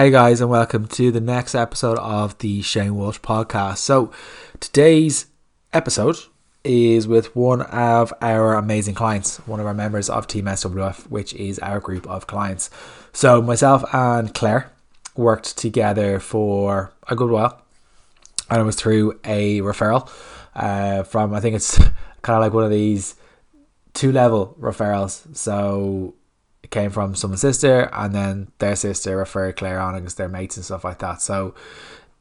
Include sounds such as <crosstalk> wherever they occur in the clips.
Hey guys, and welcome to the next episode of the Shane Walsh podcast. So, today's episode is with one of our amazing clients, one of our members of Team SWF, which is our group of clients. So, myself and Claire worked together for a good while, and it was through a referral uh, from, I think it's <laughs> kind of like one of these two level referrals. So, came from someone's sister, and then their sister referred Claire on because they're mates and stuff like that. So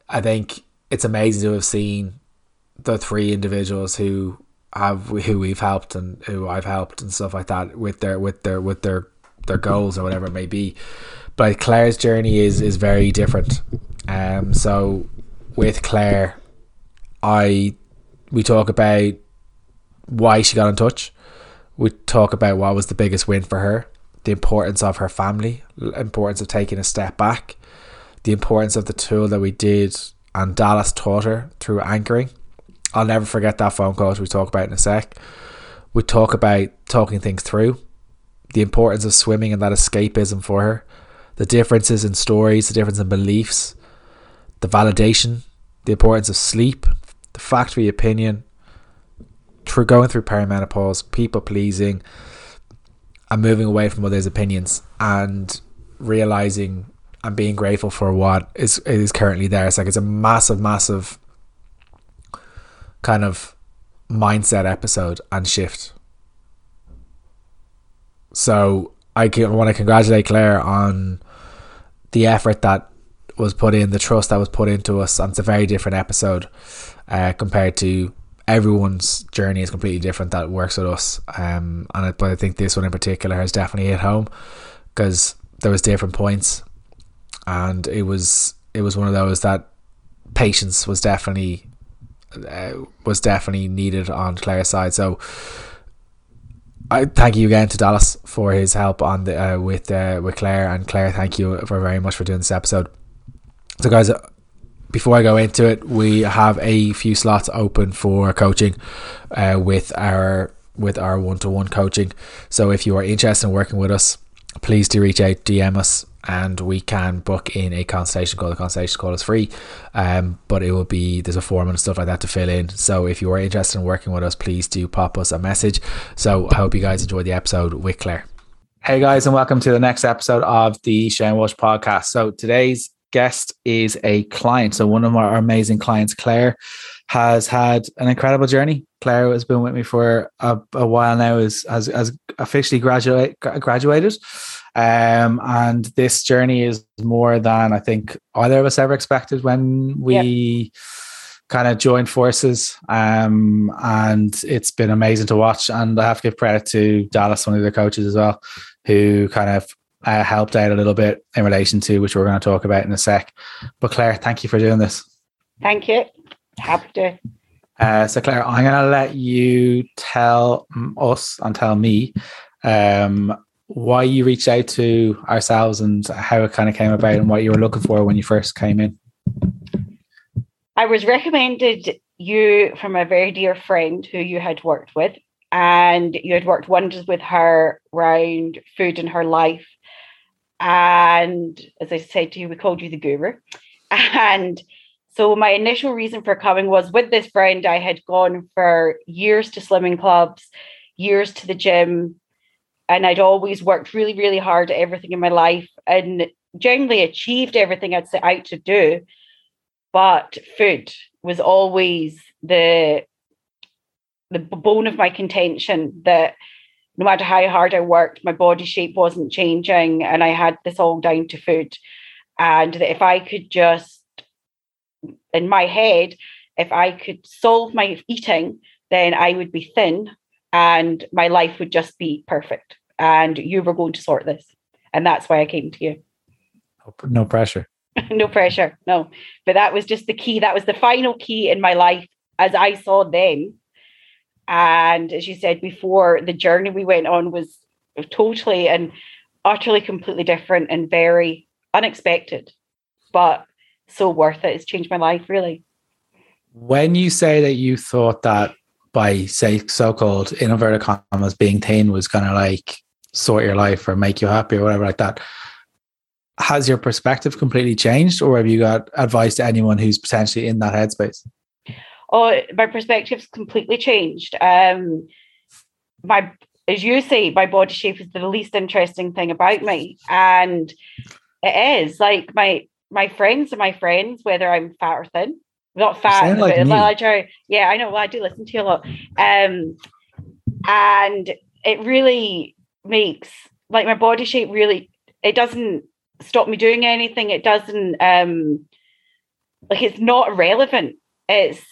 I think it's amazing to have seen the three individuals who have who we've helped and who I've helped and stuff like that with their with their with their their goals or whatever it may be. But Claire's journey is is very different. Um so with Claire I we talk about why she got in touch. We talk about what was the biggest win for her the importance of her family, importance of taking a step back, the importance of the tool that we did and Dallas taught her through anchoring. I'll never forget that phone call we talk about in a sec. We talk about talking things through, the importance of swimming and that escapism for her, the differences in stories, the difference in beliefs, the validation, the importance of sleep, the factory opinion, through going through perimenopause, people pleasing, and moving away from others' opinions and realizing and being grateful for what is is currently there. It's like it's a massive, massive kind of mindset episode and shift. So I want to congratulate Claire on the effort that was put in, the trust that was put into us, and it's a very different episode uh, compared to everyone's journey is completely different that works with us. Um, and I, but I think this one in particular has definitely hit home because there was different points, and it was it was one of those that patience was definitely uh, was definitely needed on Claire's side. So. I thank you again to Dallas for his help on the uh, with uh, with Claire and Claire. Thank you for very much for doing this episode. So, guys, before I go into it, we have a few slots open for coaching uh, with our with our one to one coaching. So if you are interested in working with us, please do reach out, DM us, and we can book in a consultation call. The consultation call is free, um, but it will be there's a form and stuff like that to fill in. So if you are interested in working with us, please do pop us a message. So I hope you guys enjoy the episode with Claire. Hey guys, and welcome to the next episode of the Shane Walsh podcast. So today's guest is a client. So one of our amazing clients, Claire, has had an incredible journey. Claire has been with me for a, a while now. Is has, has officially graduate graduated, um, and this journey is more than I think either of us ever expected when we. Yep. Kind of joined forces, um, and it's been amazing to watch. And I have to give credit to Dallas, one of the coaches as well, who kind of uh, helped out a little bit in relation to which we're going to talk about in a sec. But Claire, thank you for doing this. Thank you. Happy to. Uh, so Claire, I'm going to let you tell us and tell me um, why you reached out to ourselves and how it kind of came about and what you were looking for when you first came in. I was recommended you from a very dear friend who you had worked with, and you had worked wonders with her around food in her life and as I said to you, we called you the guru. <laughs> And so my initial reason for coming was with this friend, I had gone for years to slimming clubs, years to the gym, and I'd always worked really, really hard at everything in my life and generally achieved everything I'd set out to do. But food was always the the bone of my contention that no matter how hard I worked, my body shape wasn't changing. And I had this all down to food. And that if I could just, in my head, if I could solve my eating, then I would be thin and my life would just be perfect. And you were going to sort this. And that's why I came to you. No pressure. <laughs> no pressure. No. But that was just the key. That was the final key in my life as I saw then and as you said before, the journey we went on was totally and utterly completely different and very unexpected, but so worth it. It's changed my life, really. When you say that you thought that by, say, so called inverted commas being thin was going to like sort your life or make you happy or whatever like that, has your perspective completely changed, or have you got advice to anyone who's potentially in that headspace? Oh, my perspective's completely changed. Um, my, as you say, my body shape is the least interesting thing about me, and it is like my my friends are my friends, whether I'm fat or thin. Not fat, like but like, yeah, I know. Well, I do listen to you a lot, um, and it really makes like my body shape really. It doesn't stop me doing anything. It doesn't um like it's not relevant. It's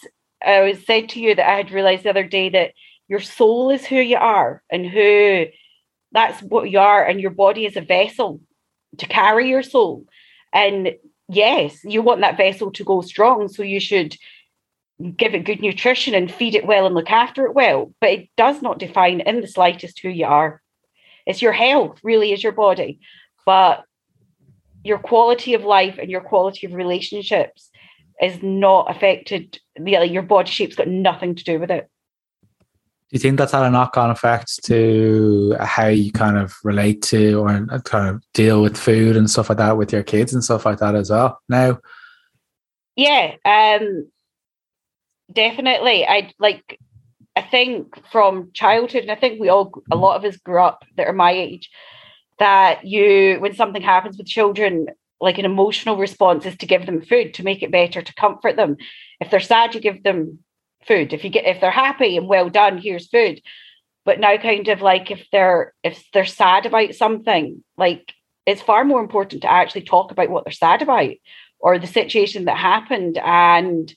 I was said to you that I had realized the other day that your soul is who you are and who that's what you are, and your body is a vessel to carry your soul. And yes, you want that vessel to go strong, so you should give it good nutrition and feed it well and look after it well. But it does not define in the slightest who you are. It's your health, really, is your body. But your quality of life and your quality of relationships is not affected. Your body shape's got nothing to do with it. Do you think that's had a knock on effect to how you kind of relate to or kind of deal with food and stuff like that with your kids and stuff like that as well now? Yeah, um, definitely. I like, I think from childhood, and I think we all, a lot of us grew up that are my age, that you, when something happens with children, like an emotional response is to give them food to make it better, to comfort them. If they're sad, you give them food. If you get if they're happy and well done, here's food. But now kind of like if they're if they're sad about something, like it's far more important to actually talk about what they're sad about or the situation that happened. And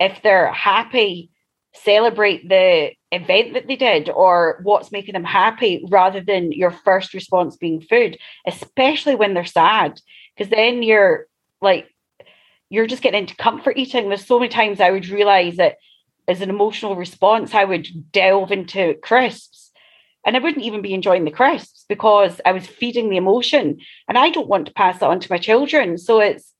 if they're happy, celebrate the event that they did or what's making them happy rather than your first response being food, especially when they're sad. Because then you're like, you're just getting into comfort eating. There's so many times I would realize that as an emotional response, I would delve into crisps and I wouldn't even be enjoying the crisps because I was feeding the emotion. And I don't want to pass that on to my children. So it's,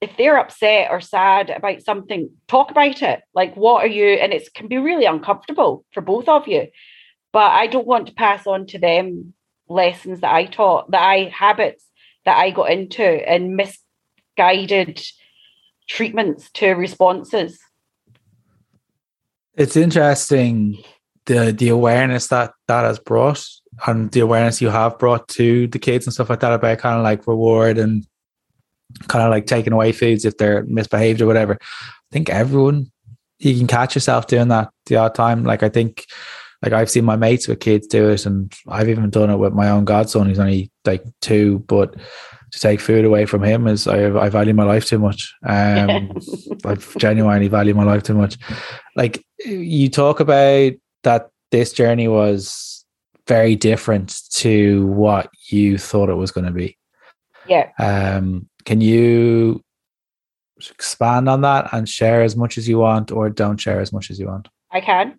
if they're upset or sad about something, talk about it. Like, what are you? And it can be really uncomfortable for both of you. But I don't want to pass on to them lessons that I taught, that I habits that I got into and misguided treatments to responses. It's interesting the the awareness that that has brought and the awareness you have brought to the kids and stuff like that about kind of like reward and kind of like taking away foods if they're misbehaved or whatever. I think everyone you can catch yourself doing that the odd time. Like I think like I've seen my mates with kids do it and I've even done it with my own godson. who's only like two, but to take food away from him is I, I value my life too much. Um, <laughs> I genuinely value my life too much. Like you talk about that this journey was very different to what you thought it was going to be. Yeah. Um, can you expand on that and share as much as you want or don't share as much as you want? I can.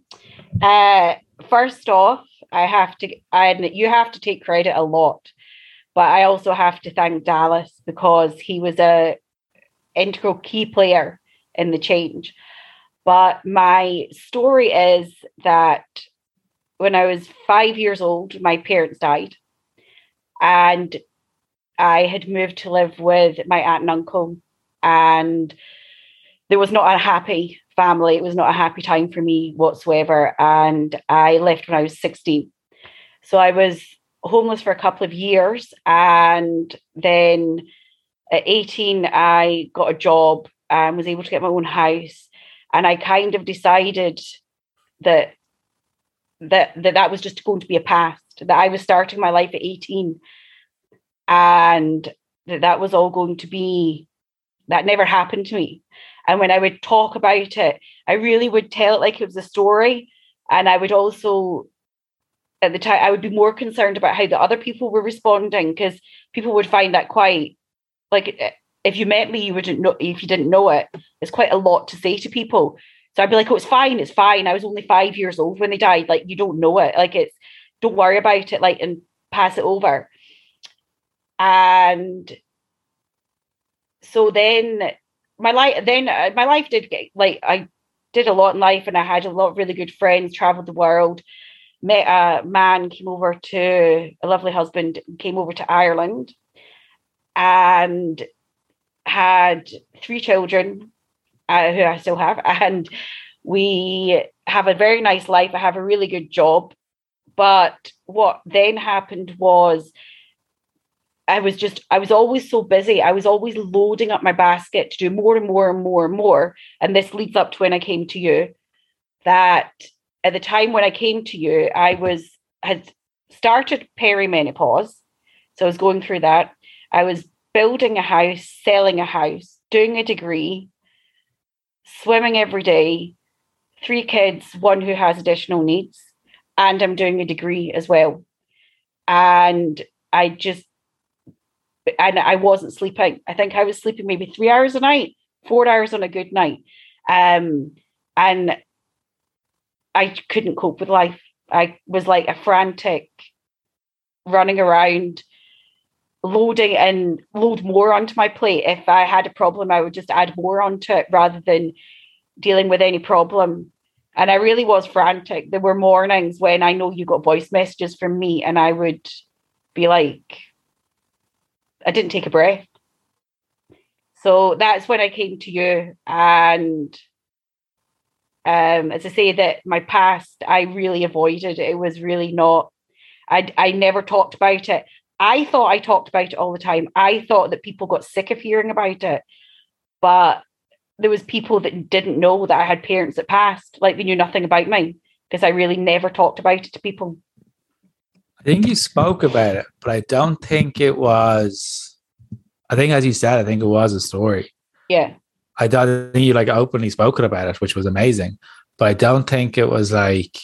Uh, first off, I have to, I you have to take credit a lot, but I also have to thank Dallas because he was a integral key player in the change. But my story is that when I was five years old, my parents died. And I had moved to live with my aunt and uncle, and there was not a happy family. It was not a happy time for me whatsoever. And I left when I was 16. So I was homeless for a couple of years. And then at 18, I got a job and was able to get my own house. And I kind of decided that that that, that was just going to be a past, that I was starting my life at 18 and that that was all going to be that never happened to me and when i would talk about it i really would tell it like it was a story. And i would also at the time i would be more concerned about how the other people were responding because people would find that quite like eh, if you met me you wouldn't know if you didn't know it it's quite a lot to say to people. So i'd be like oh it's fine it's fine. I was only five years old when they died. Like you don't know it. Like it's don't worry about it like and pass it over. And so then my life then uh, my life did get like i did a lot in life and i had a lot of really good friends traveled the world met a man came over to a lovely husband came over to ireland and had three children uh, who I still have, <laughs> and we have a very nice life. I have a really good job. But what then happened was I was just, I was always so busy. I was always loading up my basket to do more and more and more and more. And this leads up to when I came to you that at the time when I came to you, I was, had started perimenopause. So I was going through that. I was building a house, selling a house, doing a degree, swimming every day, three kids, one who has additional needs, and I'm doing a degree as well. And I just, and I wasn't sleeping. I think I was sleeping maybe three hours a night, four hours on a good night. Um, and I couldn't cope with life. I was like a frantic running around loading and load more onto my plate. If I had a problem, I would just add more onto it rather than dealing with any problem. And I really was frantic. There were mornings when I know you got voice messages from me, and I would be like, I didn't take a breath. So that's when I came to you. And um, as I say, that my past I really avoided. It was really not, I, I never talked about it. I thought I talked about it all the time. I thought that people got sick of hearing about it. But there was people that didn't know that I had parents that passed, like they knew nothing about me because I really never talked about it to people. I think you spoke about it, but I don't think it was. I think, as you said, I think it was a story. Yeah. I don't think you like openly spoken about it, which was amazing, but I don't think it was like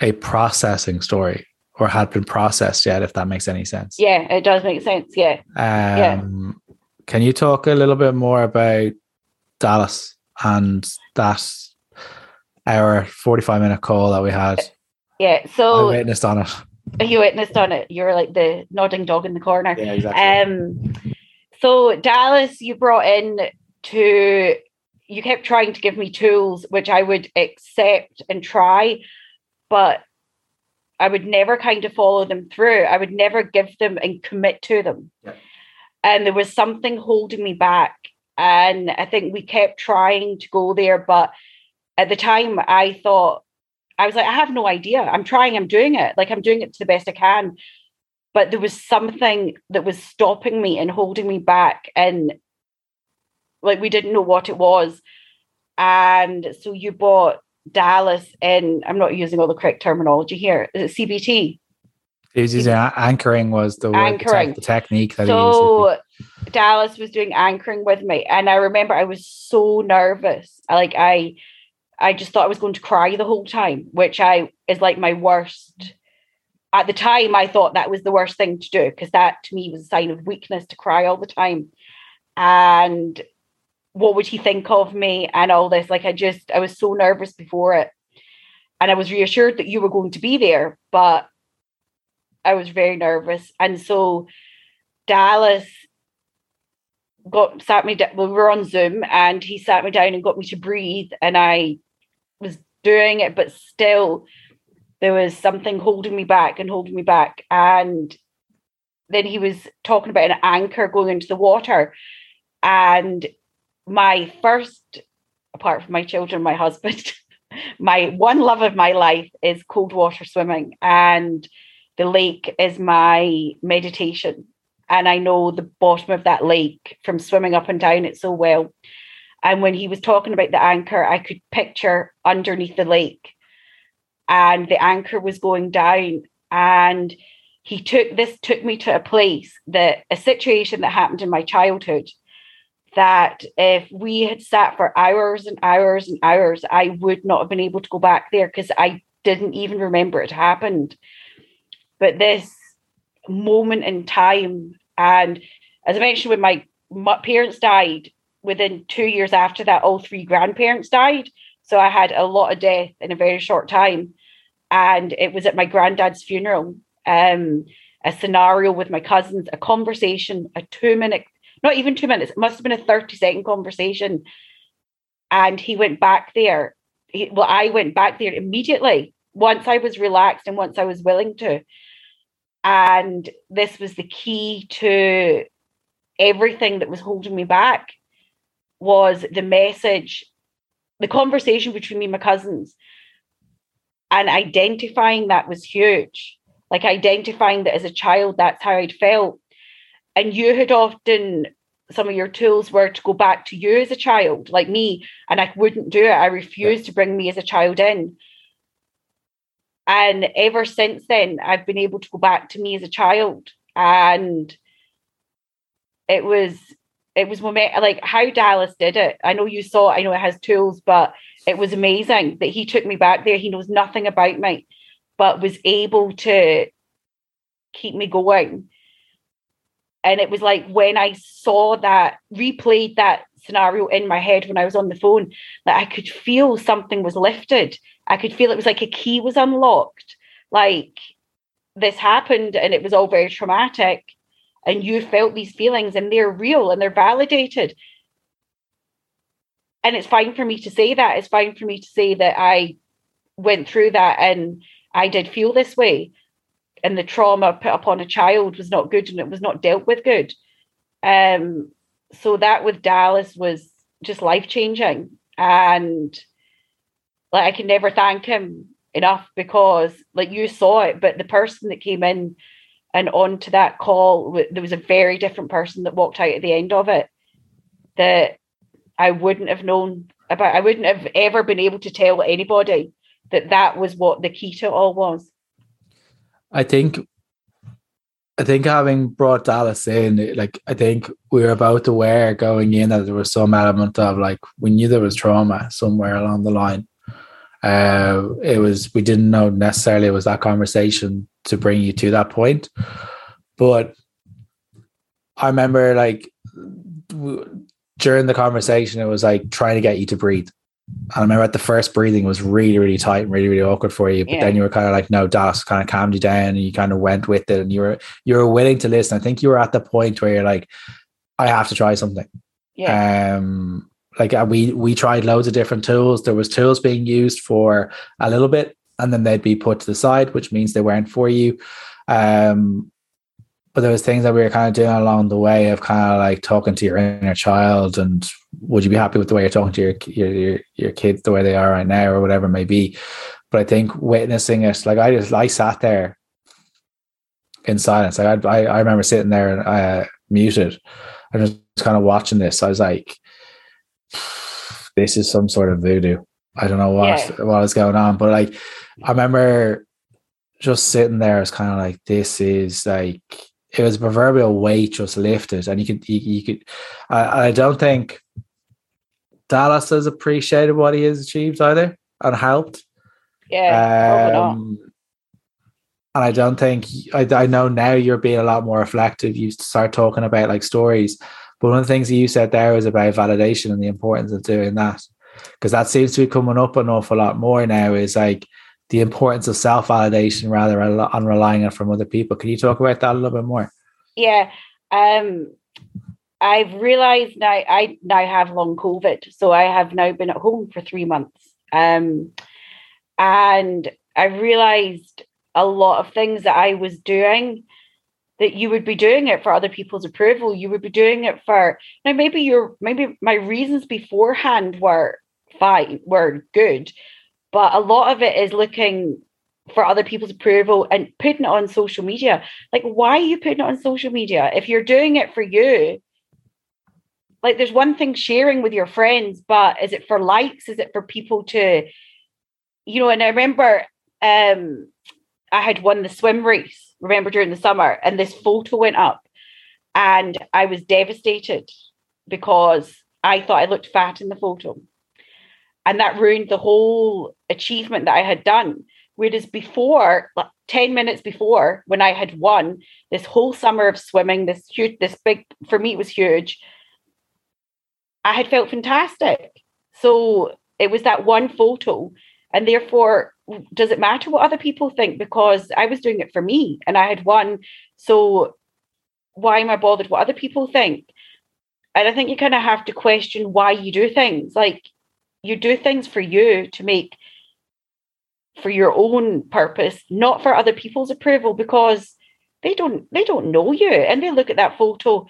a processing story or had been processed yet, if that makes any sense. Yeah, it does make sense. Yeah. Um, yeah. Can you talk a little bit more about Dallas and that our 45 minute call that we had. Yeah, so I witnessed on it. You witnessed on it. You're like the nodding dog in the corner. Yeah, exactly. Um, so Dallas, you brought in to you kept trying to give me tools which I would accept and try, but I would never kind of follow them through. I would never give them and commit to them. Yeah. And there was something holding me back. And I think we kept trying to go there. But at the time, I thought, I was like, I have no idea. I'm trying, I'm doing it. Like, I'm doing it to the best I can. But there was something that was stopping me and holding me back. And like, we didn't know what it was. And so you bought Dallas and I'm not using all the correct terminology here. Is it CBT? He was using anchoring was the anchoring. the, technique that so Dallas was doing anchoring with me, and I remember I was so nervous. Like I, I just thought I was going to cry the whole time, which I is like my worst. At the time, I thought that was the worst thing to do because that to me was a sign of weakness to cry all the time. And what would he think of me and all this? Like I just I was so nervous before it, and I was reassured that you were going to be there, but I was very nervous. And so Dallas got sat me down. Well, we were on Zoom and he sat me down and got me to breathe. And I was doing it, but still there was something holding me back and holding me back. And then he was talking about an anchor going into the water. And my first, apart from my children, my husband, <laughs> my one love of my life is cold water swimming. And the lake is my meditation. And I know the bottom of that lake from swimming up and down it so well. And when he was talking about the anchor, I could picture underneath the lake and the anchor was going down. And he took this took me to a place that a situation that happened in my childhood that if we had sat for hours and hours and hours, I would not have been able to go back there because I didn't even remember it happened but this moment in time and as i mentioned when my, my parents died within two years after that all three grandparents died. So i had a lot of death in a very short time. And it was at my granddad's funeral um, a scenario with my cousins a conversation a two minute not even two minutes it must have been a 30 second conversation. And he went back there. He, well i went back there immediately once i was relaxed and once i was willing to. And this was the key to everything that was holding me back was the message, the conversation between me and my cousins, and identifying that was huge. Like identifying that as a child, that's how I'd felt. And you had often some of your tools were to go back to you as a child, like me, and I wouldn't do it. I refused yeah. to bring me as a child in. And ever since then, I've been able to go back to me as a child. And it was it was like how Dallas did it. I know you saw I know it has tools, but it was amazing that he took me back there. He knows nothing about me, but was able to keep me going and it was like when I saw that, replayed that scenario in my head when I was on the phone, that I could feel something was lifted. I could feel it was like a key was unlocked. Like this happened and it was all very traumatic. And you felt these feelings and they're real and they're validated. And it's fine for me to say that. It's fine for me to say that I went through that and I did feel this way and the trauma put upon a child was not good and it was not dealt with good. Um, so that with Dallas was just life changing. And like I can never thank him enough because like you saw it, but the person that came in and onto that call, there was a very different person that walked out at the end of it that I wouldn't have known about. I wouldn't have ever been able to tell anybody that that was what the key to all was. I think I think having brought Dallas in, like I think we were both aware going in that there was some element of like we knew there was trauma somewhere along the line. Uh, it was we didn't know necessarily it was that conversation to bring you to that point, but I remember like during the conversation, it was like trying to get you to breathe. And I remember at the first breathing was really, really tight and really, really awkward for you. But yeah. then you were kind of like, no, Dallas kind of calmed you down and you kind of went with it and you were you were willing to listen. I think you were at the point where you're like, I have to try something. Yeah. Um like uh, we we tried loads of different tools. There was tools being used for a little bit and then they'd be put to the side, which means they weren't for you. Um but there was things that we were kind of doing along the way of kind of like talking to your inner child and would you be happy with the way you're talking to your your your, your kids the way they are right now or whatever it may be? But i think witnessing it like i just i sat there in silence. Like i i, remember sitting there and uh, muted and just kind of watching this. I was like <sighs> this is some sort of voodoo. I don't know what yeah. what is going on. But like i remember just sitting there it's kind of like this is like it was a proverbial weight just lifted, and you could you, you could. I, I don't think Dallas has appreciated what he has achieved either and helped. Yeah, um, and I don't think I, I know now you're being a lot more reflective. You start talking about like stories, but one of the things that you said there was about validation and the importance of doing that because that seems to be coming up an awful lot more now. Is like the importance of self validation rather than relying on from other people. Can you talk about that a little bit more? Yeah. Um, I've realized now I now have long COVID. So I have now been at home for three months. Um, and I realized a lot of things that I was doing that you would be doing it for other people's approval. You would be doing it for now maybe your maybe my reasons beforehand were fine, were good, but a lot of it is looking for other people's approval and putting it on social media. Like, why are you putting it on social media? If you're doing it for you, like there's one thing sharing with your friends, but is it for likes? Is it for people to, you know, and I remember um I had won the swim race, remember during the summer, and this photo went up and I was devastated because I thought I looked fat in the photo and that ruined the whole achievement that I had done. Whereas before, like 10 minutes before, when I had won this whole summer of swimming, this huge, this big, for me, it was huge. I had felt fantastic. So it was that one photo. And therefore, does it matter what other people think? Because I was doing it for me and I had won. So why am I bothered what other people think? And I think you kind of have to question why you do things. Like you do things for you to make for your own purpose not for other people's approval because they don't they don't know you and they look at that photo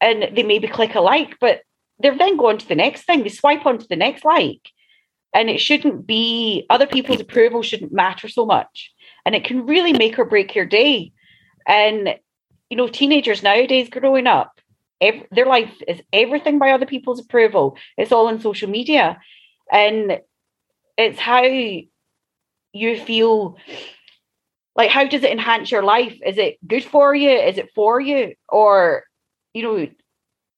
and they maybe click a like, but they're then going to the next thing. They swipe on to the next like. And it shouldn't be, other people's approval shouldn't matter so much. And it can really make or break your day. And, you know, teenagers nowadays growing up, every, their life is everything by other people's approval. It's all on social media. And it's how you feel like how does it enhance your life? Is it good for you? Is it for you? Or you know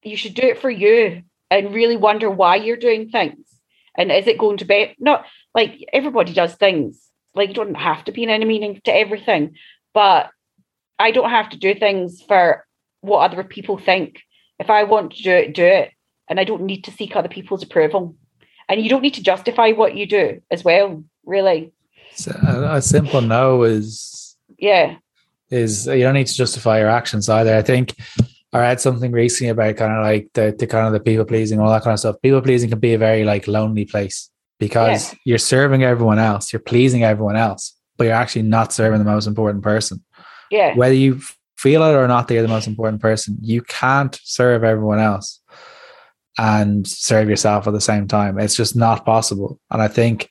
you should do it for you and really wonder why you're doing things. And is it going to be not like everybody does things. Like you don't have to be in any meaning to everything but i don't have to do things for what other people think if i want to do it do it and i don't need to seek other people's approval and you don't need to justify what you do as well really so a, a simple no is yeah is you don't need to justify your actions either i think I read something recently about kind of like the, the kind of the people pleasing, all that kind of stuff. People pleasing can be a very like lonely place because yeah. you're serving everyone else, you're pleasing everyone else, but you're actually not serving the most important person. Yeah. Whether you feel it or not that you're the most important person, you can't serve everyone else and serve yourself at the same time. It's just not possible. And I think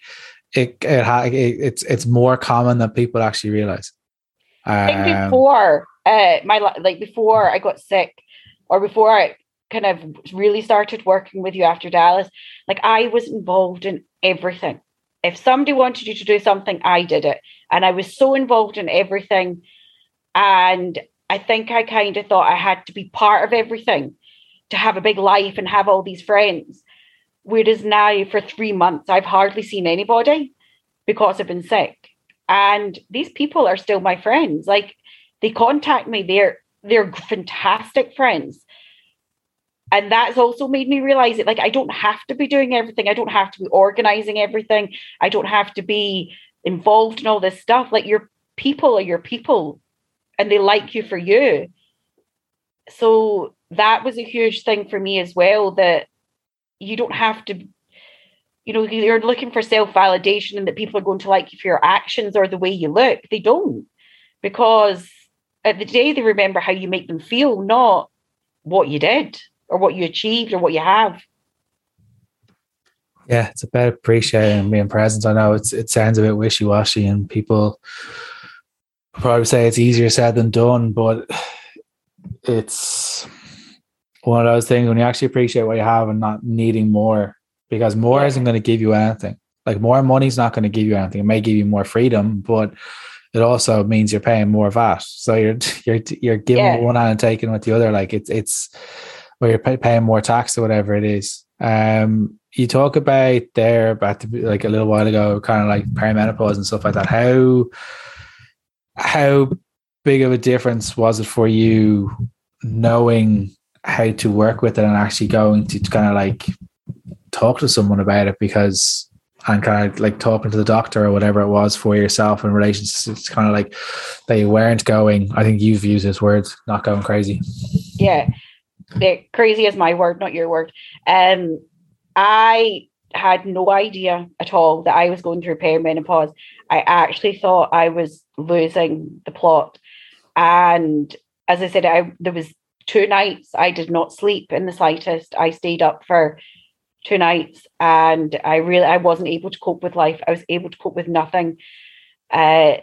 it, it, it it's it's more common than people actually realize. Um, before uh, my like before I got sick, or before I kind of really started working with you after Dallas, like I was involved in everything. If somebody wanted you to do something, I did it, and I was so involved in everything. And I think I kind of thought I had to be part of everything to have a big life and have all these friends. Whereas now, for three months, I've hardly seen anybody because I've been sick. And these people are still my friends. Like they contact me. They're they're fantastic friends. And that's also made me realize that like I don't have to be doing everything. I don't have to be organizing everything. I don't have to be involved in all this stuff. Like your people are your people and they like you for you. So that was a huge thing for me as well that you don't have to you know you're looking for self-validation and that people are going to like you for your actions or the way you look they don't because at the day they remember how you make them feel, not what you did or what you achieved or what you have. Yeah, it's about appreciating being present. I know it's it sounds a bit wishy washy, and people probably say it's easier said than done, but it's one of those things when you actually appreciate what you have and not needing more, because more yeah. isn't going to give you anything. Like more money is not going to give you anything. It may give you more freedom, but it also means you're paying more VAT. So you're <laughs> you're you're giving yeah. one hand and taking with the other. Like it's it's where you're paying more tax or whatever it is. Um, you talk about there about the, like a little while ago, kind of like perimenopause and stuff like that. How how big of a difference was it for you knowing how to work with it and actually going to kind of like talk to someone about it? Because and kind of like talking to the doctor or whatever it was for yourself in relation to it's kind of like they weren't going i think you've used this word not going crazy. Yeah. Crazy is my word not your word. Um i had no idea at all that i was going through perimenopause i actually thought i was losing the plot and as i said i there was two nights i did not sleep in the slightest i stayed up for two nights and I really I wasn't able to cope with life. I was able to cope with nothing. Uh,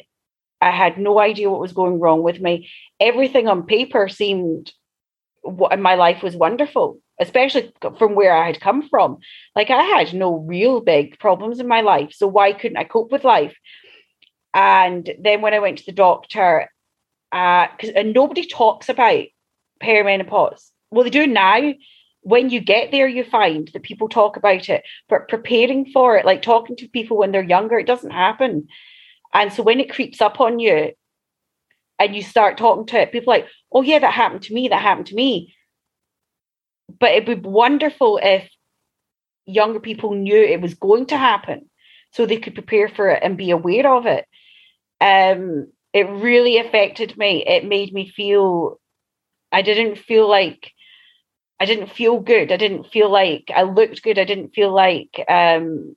I had no idea what was going wrong with me. Everything on paper seemed what my life was wonderful, especially from where I had come from. Like I had no real big problems in my life. So why couldn't I cope with life? And then when I went to the doctor, because uh, nobody talks about perimenopause. Well, they do now, when you get there, you find that people talk about it, but preparing for it, like talking to people when they're younger, it doesn't happen. And so when it creeps up on you and you start talking to it, people like, oh, yeah, that happened to me, that happened to me. But it would be wonderful if younger people knew it was going to happen so they could prepare for it and be aware of it. Um, it really affected me. It made me feel, I didn't feel like I didn't feel good. I didn't feel like I looked good. I didn't feel like um,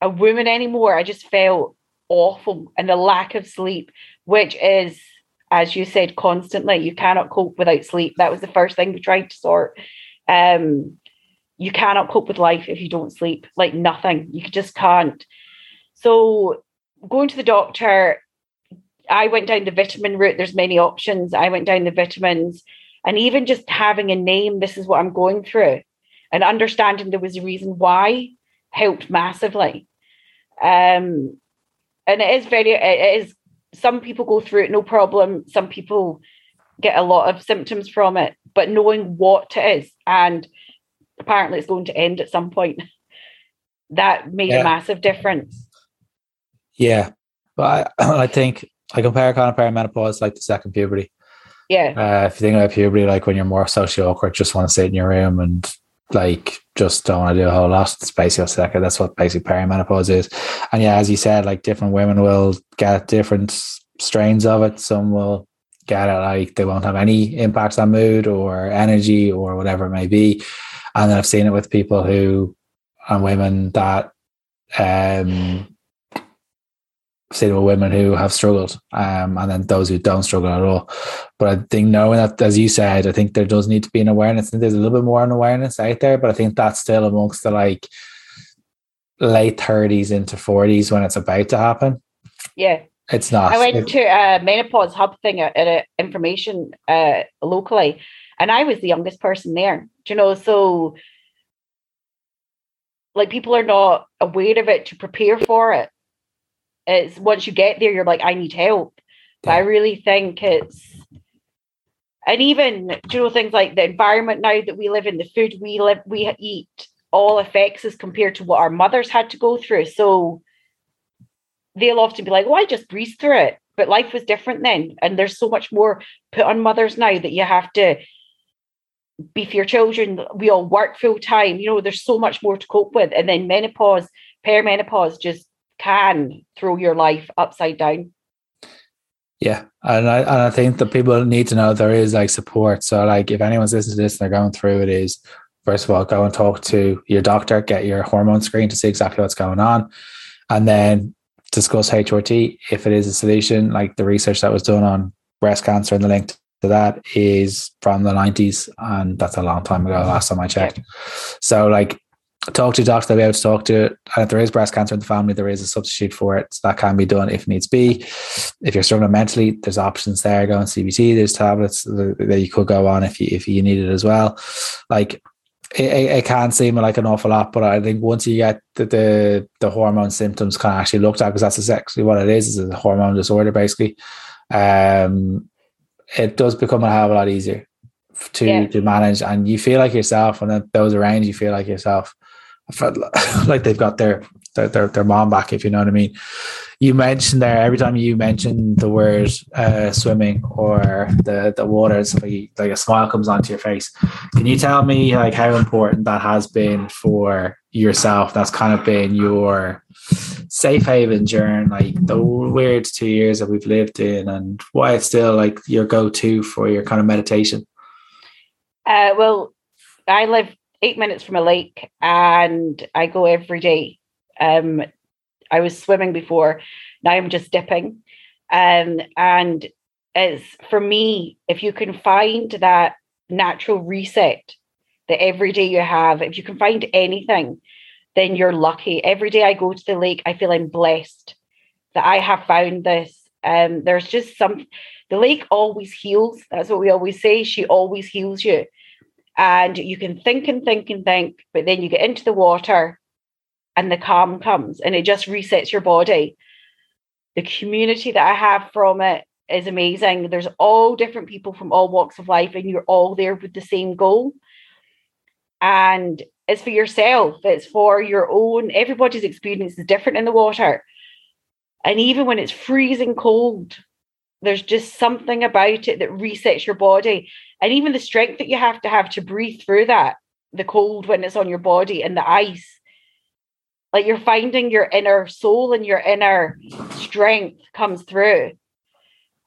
a woman anymore. I just felt awful and the lack of sleep, which is as you said, constantly. You cannot cope without sleep. That was the first thing we tried to sort. Um, you cannot cope with life if you don't sleep, like nothing. You just can't. So going to the doctor, I went down the vitamin route. There's many options. I went down the vitamins, and even just having a name, this is what I'm going through, and understanding there was a reason why helped massively. Um, and it is very, it is. Some people go through it no problem. Some people get a lot of symptoms from it, but knowing what it is and apparently it's going to end at some point. <laughs> That made yeah. a massive difference. Yeah, but I, <clears throat> I think I compare kind of perimenopause like the second puberty. Yeah. Uh, if you think about puberty, like when you're more socially awkward, just want to sit in your room and like just don't want to do a whole lot. It's basically second. That's what basically perimenopause is. And yeah, as you said, like different women will get different strains of it. Some will get it like they won't have any impacts on mood or energy or whatever it may be and I've seen it with people who and women that um seen with women who have struggled, um, and then those who don't struggle at all. But I think knowing that, as you said, I think there does need to be an awareness. and there's a little bit more an awareness out there, but I think that's still amongst the like late thirties into forties when it's about to happen. Yeah, it's not. I went to a menopause hub thing at, at information uh, locally, and I was the youngest person there you know so like people are not aware of it to prepare for it it's once you get there you're like i need help but i really think it's and even you know things like the environment now that we live in the food we live we eat all affects us compared to what our mothers had to go through so they'll often be like oh i just breezed through it but life was different then and there's so much more put on mothers now that you have to be for your children. We all work full time. You know, there's so much more to cope with. And then menopause, perimenopause just can throw your life upside down. Yeah, and I and I think that people need to know there is like support. So like if anyone's listening to this and they're going through it, is first of all go and talk to your doctor, get your hormone screen to see exactly what's going on, and then discuss HRT if it is a solution. Like the research that was done on breast cancer and the link to that is from the 90s and that's a long time ago last time i checked so like talk to doctors they'll be able to talk to it and if there is breast cancer in the family there is a substitute for it so that can be done if needs be if you're struggling mentally there's options there going cbt there's tablets that you could go on if you if you need it as well like it, it, can seem like an awful lot, but I think once you get the the, the hormone symptoms kind of actually looked at, because that's exactly what it is, is a hormone disorder basically. Um, it does become a hell of a lot easier to yeah. to manage, and you feel like yourself. And then those around you feel like yourself. I felt <laughs> like they've got their their, their, their mom back, if you know what I mean. You mentioned there every time you mention the word uh, swimming or the the water, it's like, like a smile comes onto your face. Can you tell me like how important that has been for yourself? That's kind of been your safe haven during like the weird two years that we've lived in, and why it's still like your go to for your kind of meditation. Uh, well, I live eight minutes from a lake, and I go every day um, I was swimming before. Now I'm just dipping. Um, and it's for me, if you can find that natural reset that every day you have, if you can find anything, then you're lucky. Every day I go to the lake, I feel I'm blessed that I have found this. Um, there's just some the lake always heals. That's what we always say. She always heals you. And you can think and think and think, but then you get into the water and the calm comes and it just resets your body. The community that I have from it is amazing. There's all different people from all walks of life, and you're all there with the same goal. And it's for yourself, it's for your own, everybody's experience is different in the water. And even when it's freezing cold, there's just something about it that resets your body. And even the strength that you have to have to breathe through that, the cold when it's on your body and the ice like you're finding your inner soul and your inner strength comes through.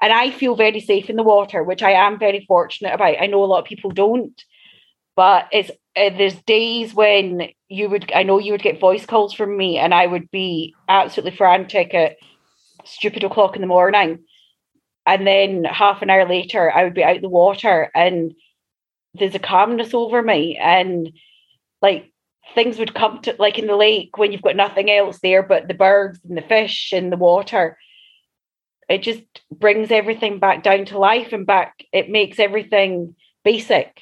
And i feel very safe in the water which i am very fortunate about. I know a lot of people don't but it's uh, there's days when you would i know you would get voice calls from me and i would be absolutely frantic at stupid o'clock in the morning and then half an hour later I would be out the water and there's a calmness over me and like things would come to like in the lake when you've got nothing else there but the birds and the fish and the water. It just brings everything back down to life and back it makes everything basic.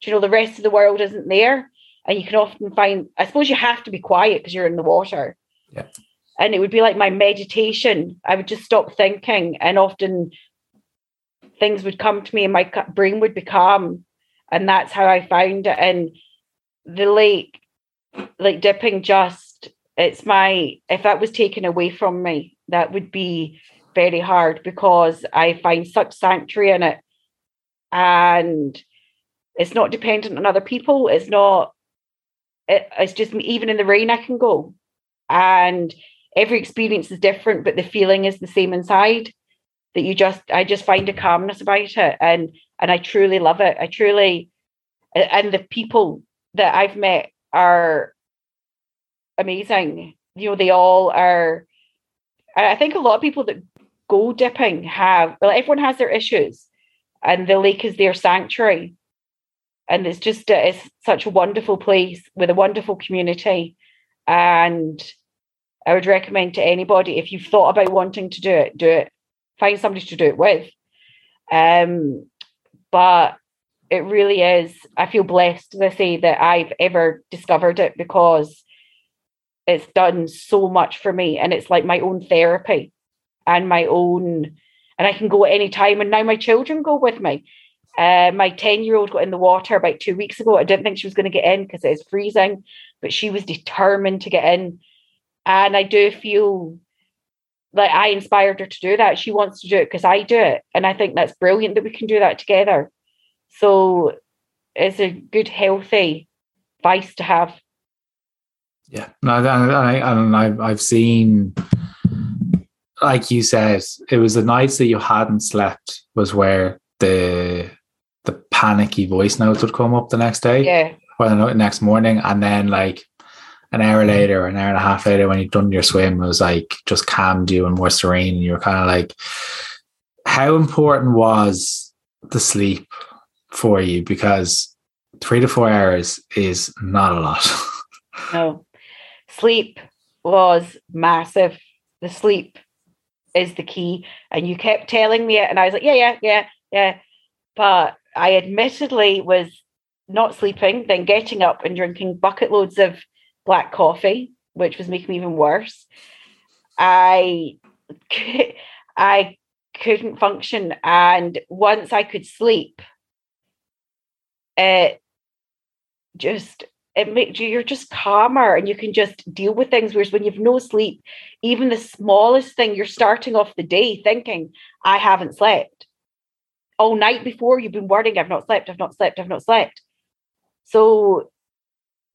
Do you know the rest of the world isn't there and you can often find i suppose you have to be quiet because you're in the water. Yeah and it would be like my meditation. I would just stop thinking and often things would come to me and my brain would be calm and that's how i found it. And the lake like dipping just it's my if that was taken away from me that would be very hard because i find such sanctuary in it. And it's not dependent on other people. It's not it, it's just even in the rain i can go. And every experience is different but the feeling is the same inside that you just i just find a calmness about it and and i truly love it. I truly and the people that i've met are amazing. You know they all are i think a lot of people that go dipping have well everyone has their issues and the lake is their sanctuary. And it's just it's such a wonderful place with a wonderful community and i would recommend to anybody if you've thought about wanting to do it do it find somebody to do it with um but it really is i feel blessed to say that i've ever discovered it because it's done so much for me and it's like my own therapy and my own and i can go at any time and now my children go with me uh, my 10 year old got in the water about two weeks ago. I didn't think she was going to get in because it is freezing, but she was determined to get in. And I do feel like I inspired her to do that. She wants to do it because I do it. And I think that's brilliant that we can do that together. So it's a good, healthy vice to have. Yeah, no, I, I, I've seen, like you said, it was the nights that you hadn't slept was where the the panicky voice notes would come up the next day. Yeah. Or the next morning. And then like an hour later an hour and a half later when you'd done your swim, it was like just calmed you and more serene. And you were kind of like, how important was the sleep for you? Because three to four hours is not a lot. <laughs> no. Sleep was massive. The sleep is the key. And you kept telling me it. And I was like, yeah, yeah, yeah, yeah. But I admittedly was not sleeping, then getting up and drinking bucket loads of black coffee, which was making me even worse. I I couldn't function, and once I could sleep, it just it makes you you're just calmer and you can just deal with things. Whereas when you've no sleep, even the smallest thing, you're starting off the day thinking, I haven't slept all night before you've been worrying, I've not slept, I've not slept, I've not slept. So,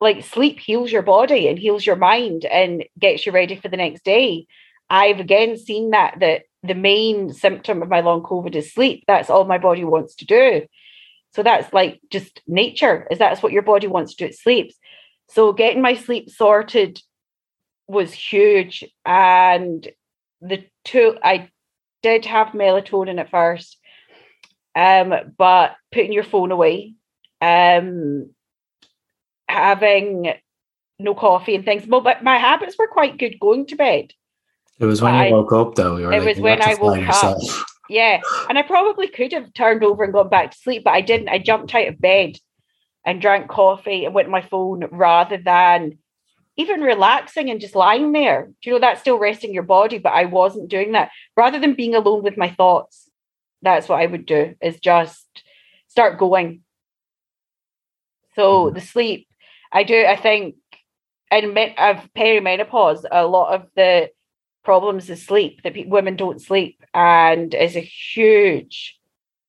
like, sleep heals your body and heals your mind and gets you ready for the next day. I've again seen that that the main symptom of my long COVID is sleep. That's all my body wants to do. So that's like just nature, is that's what your body wants to do, it sleeps. So getting my sleep sorted was huge. And the two I did have melatonin at first um, but putting your phone away, um, having no coffee and things. Well, But my habits were quite good going to bed. It was when you I, woke up, though. it like, was when I woke yourself. up. Yeah, and I probably could have turned over and gone back to sleep, but I didn't. I jumped out of bed and drank coffee and went on my phone rather than even relaxing and just lying there. Do you know that's still resting your body? But I wasn't doing that. Rather than being alone with my thoughts, that's what I would do is just start going. So mm-hmm. the sleep, I do, I think, in of perimenopause, a lot of the problems is sleep that women don't sleep, and is a huge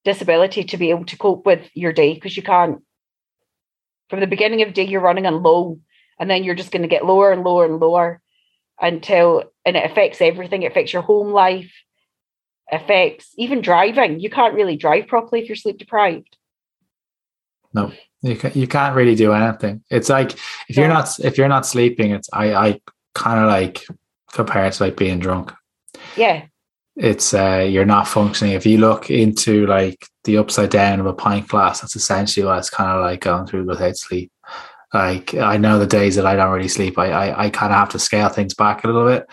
disability to be able to cope with your day because you can't. From the beginning of the day, you're running on low, and then you're just going to get lower and lower and lower until, and it affects everything. It affects your home life, affects even driving. You can't really drive properly if you're sleep deprived. No, you can, you can't really do anything. It's like if you're not if you're not sleeping, it's I I kind of like compare it to like being drunk. Yeah. it's uh, you're not functioning. If you look into like the upside down of a pint glass, that's essentially what it's kind of like going through without sleep. Like I know the days that I don't really sleep, I I, I kind of have to scale things back a little bit.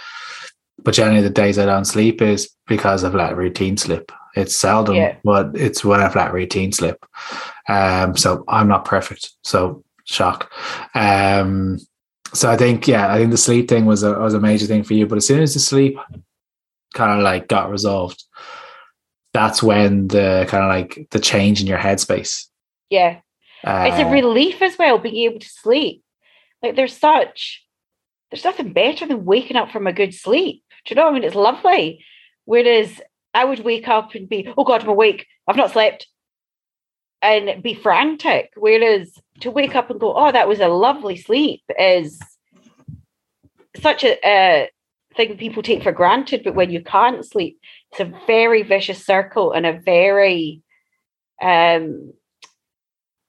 But generally, the days I don't sleep is because I've let routine slip. It's seldom, yeah. but it's when I've let routine slip. Um, so I'm not perfect. So shock. Um, so I think yeah, I think the sleep thing was a was a major thing for you. But as soon as the sleep kind of like got resolved, that's when the kind of like the change in your headspace. Yeah. Uh, it's a relief as well being able to sleep. Like there's such there's nothing better than waking up from a good sleep. Do you know what I mean? It's lovely. Whereas I would wake up and be, oh God, I'm awake. I've not slept. And be frantic. Whereas to wake up and go, oh, that was a lovely sleep is such a, a thing people take for granted. But when you can't sleep, it's a very vicious circle and a very um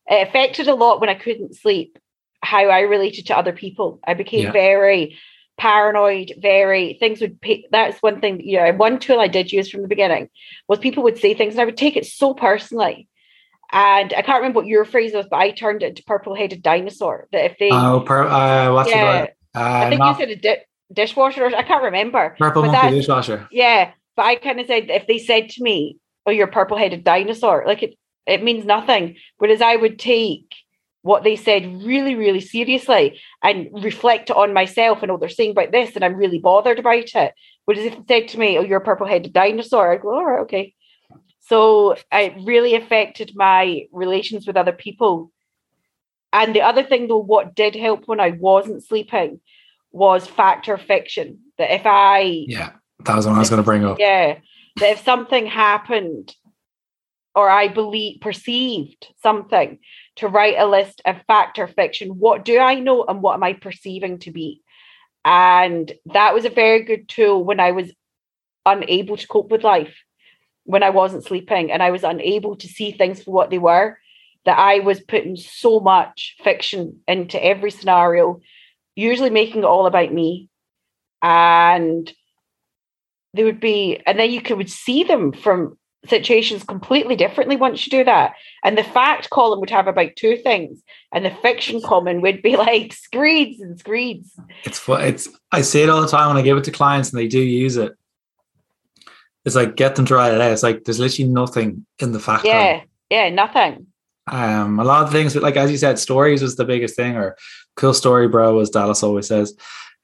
it affected a lot when I couldn't sleep how I related to other people. I became yeah. very paranoid, very things would pick. That's one thing, you know, one tool I did use from the beginning was people would say things and I would take it so personally. And I can't remember what your phrase was, but I turned it into purple headed dinosaur. That if they, oh, per, uh, what's yeah, uh, I think not, you said a di- dishwasher, or I can't remember. Purple monkey dishwasher. Yeah, but I kind of said if they said to me, "Oh, you're purple headed dinosaur," like it, it means nothing. Whereas I would take what they said really, really seriously and reflect on myself and oh, they're saying about this, and I'm really bothered about it. Whereas if they said to me, Oh, you're a purple headed dinosaur, I'd go, All right, okay. So it really affected my relations with other people. And the other thing, though, what did help when I wasn't sleeping was fact or fiction. That if I. Yeah, that was what I was going to bring up. Yeah. That if something happened or I believe perceived something to write a list of fact or fiction. What do I know and what am I perceiving to be? And that was a very good tool when I was unable to cope with life, when I wasn't sleeping and I was unable to see things for what they were, that I was putting so much fiction into every scenario, usually making it all about me. And they would be, and then you could would see them from situations completely differently once you do that. And the fact column would have about two things, and the fiction column would be <laughs> like screeds and screeds. It's fun. It's I say it all the time when I give it to clients, and they do use it. It's like get them to write it out. It's like there's literally nothing in the fact. Yeah, column. yeah, nothing. Um, a lot of things, but like as you said, stories was the biggest thing, or cool story, bro, as Dallas always says,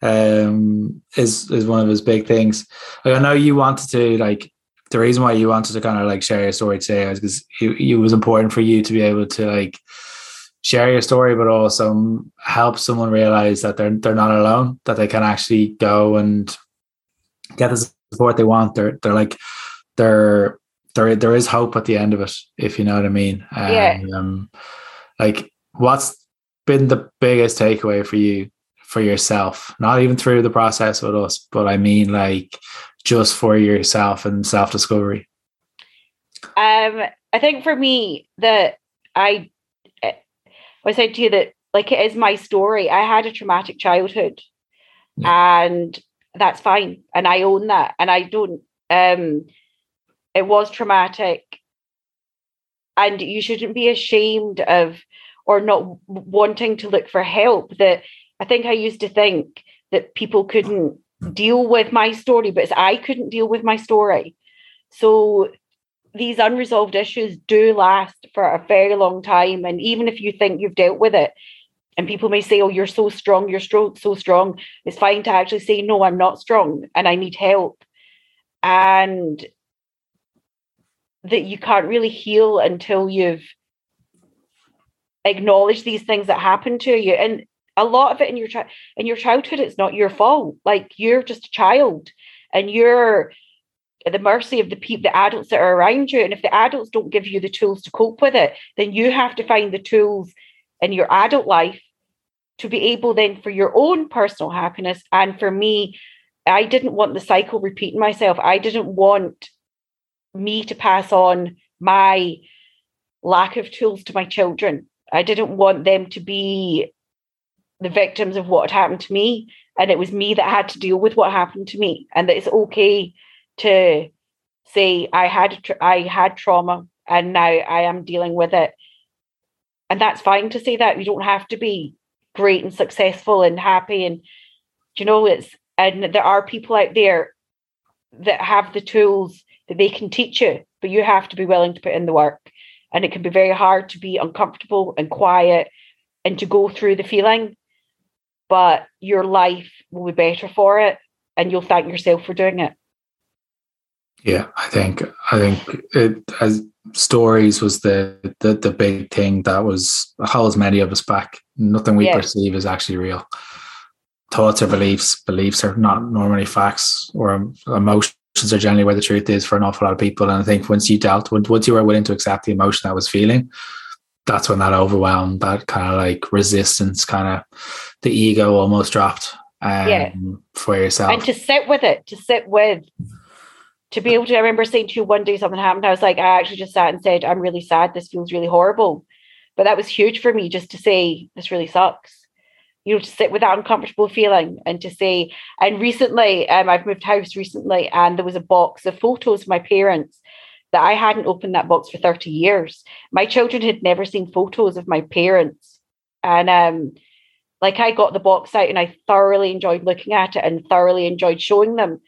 um, is is one of his big things. Like I know you wanted to like the reason why you wanted to kind of like share your story today is because it, it was important for you to be able to like share your story, but also help someone realize that they're they're not alone, that they can actually go and get the support they want. They're they're like they're there there is hope at the end of it, if you know what I mean. yeah. Um, like what's been the biggest takeaway for you for yourself? Not even through the process with us, but I mean like just for yourself and self discovery? Um, I think for me that I, I said to you that like it is my story. I had a traumatic childhood, yeah. and that's fine, and I own that, and I don't. Um, it was traumatic, and you shouldn't be ashamed of or not wanting to look for help. That I think I used to think that people couldn't deal with my story, but I couldn't deal with my story. So these unresolved issues do last for a very long time. And even if you think you've dealt with it, and people may say, Oh, you're so strong, you're so, so strong, it's fine to actually say, No, I'm not strong and I need help. And that you can't really heal until you've acknowledged these things that happen to you. And a lot of it in your chi- in your childhood it's not your fault. Like you're just a child and you're at the mercy of the people the adults that are around you. And if the adults don't give you the tools to cope with it then you have to find the tools in your adult life to be able then for your own personal happiness. And for me i didn't want the cycle repeating myself. I didn't want me to pass on my lack of tools to my children. I didn't want them to be the victims of what had happened to me and it was me that had to deal with what happened to me and that it's okay to say I had I had trauma and now I am dealing with it. And that's fine to say that. You don't have to be great and successful and happy and you know it's and there are people out there that have the tools that they can teach you, but you have to be willing to put in the work. And it can be very hard to be uncomfortable and quiet and to go through the feeling. But your life will be better for it and you'll thank yourself for doing it. Yeah, I think I think it as stories was the, the the big thing that was holds many of us back. Nothing we yeah. perceive is actually real. Thoughts or beliefs, beliefs are not normally facts, or emotions are generally where the truth is for an awful lot of people. And I think once you dealt, once you were willing to accept the emotion that was feeling, that's when that overwhelm, that kind of like resistance, kind of the ego almost dropped um, yeah. for yourself. And to sit with it, to sit with to be able to, I remember saying to you one day something happened. I was like, I actually just sat and said, I'm really sad. This feels really horrible. But that was huge for me just to say, this really sucks. You know, to sit with that uncomfortable feeling and to say, and recently, um, I've moved house recently, and there was a box of photos of my parents that I hadn't opened that box for 30 years. My children had never seen photos of my parents. And um, like I got the box out and I thoroughly enjoyed looking at it and thoroughly enjoyed showing them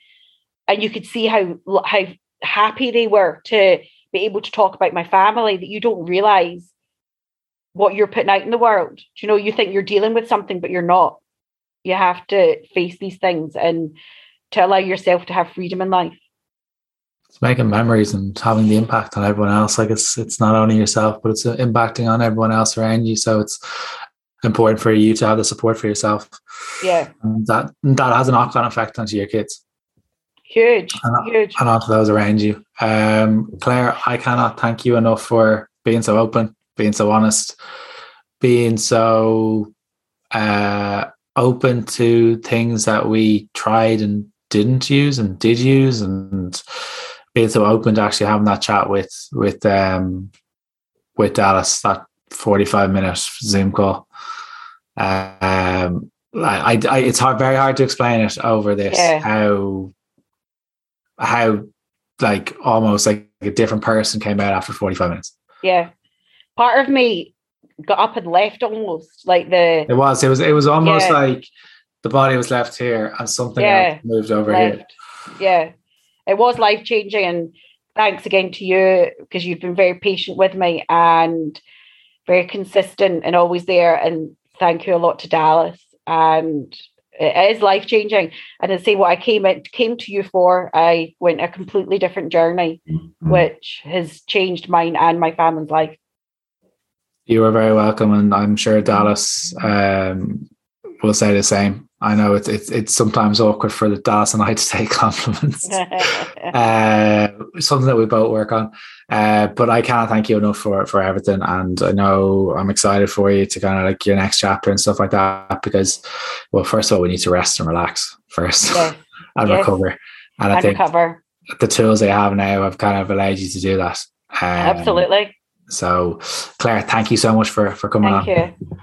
and you could see how how happy they were to be able to talk about my family that you don't realize what you're putting out in the world. you know, you think you're dealing with something, but you're not. You have to face these things and to allow yourself to have freedom in life. It's making memories and having the impact on everyone else. Like it's it's not only yourself, but it's uh, impacting on everyone else around you. So it's important for you to have the support for yourself. Yeah, and that that has a knock on effect onto your kids. Huge, and, huge. And onto those around you. Um, Claire, I cannot thank you enough for being so open, being so honest, being so uh, open to things that we tried and didn't use and did use, and being so open to actually having that chat with with um, with Dallas that forty five minute Zoom call. Um, I, I, it's hard, very hard to explain it over this yeah. how how like almost like a different person came out after 45 minutes. Yeah. Part of me got up and left almost like the it was it was it was almost yeah. like the body was left here and something yeah. else moved over left. here. Yeah. It was life changing and thanks again to you because you've been very patient with me and very consistent and always there and thank you a lot to Dallas and it is life changing. And to say what I came it came to you for, I went a completely different journey, mm-hmm. which has changed mine and my family's life. You are very welcome, and I'm sure Dallas um, will say the same. I know it's it's it's sometimes awkward for the Dallas and I to take compliments. <laughs> uh, something that we both work on. Uh, but I can't thank you enough for for everything, and I know I'm excited for you to kind of like your next chapter and stuff like that. Because, well, first of all, we need to rest and relax first yes. <laughs> and yes. recover. And, and I think recover. the tools they have now have kind of allowed you to do that. Um, Absolutely. So, Claire, thank you so much for for coming thank on. You.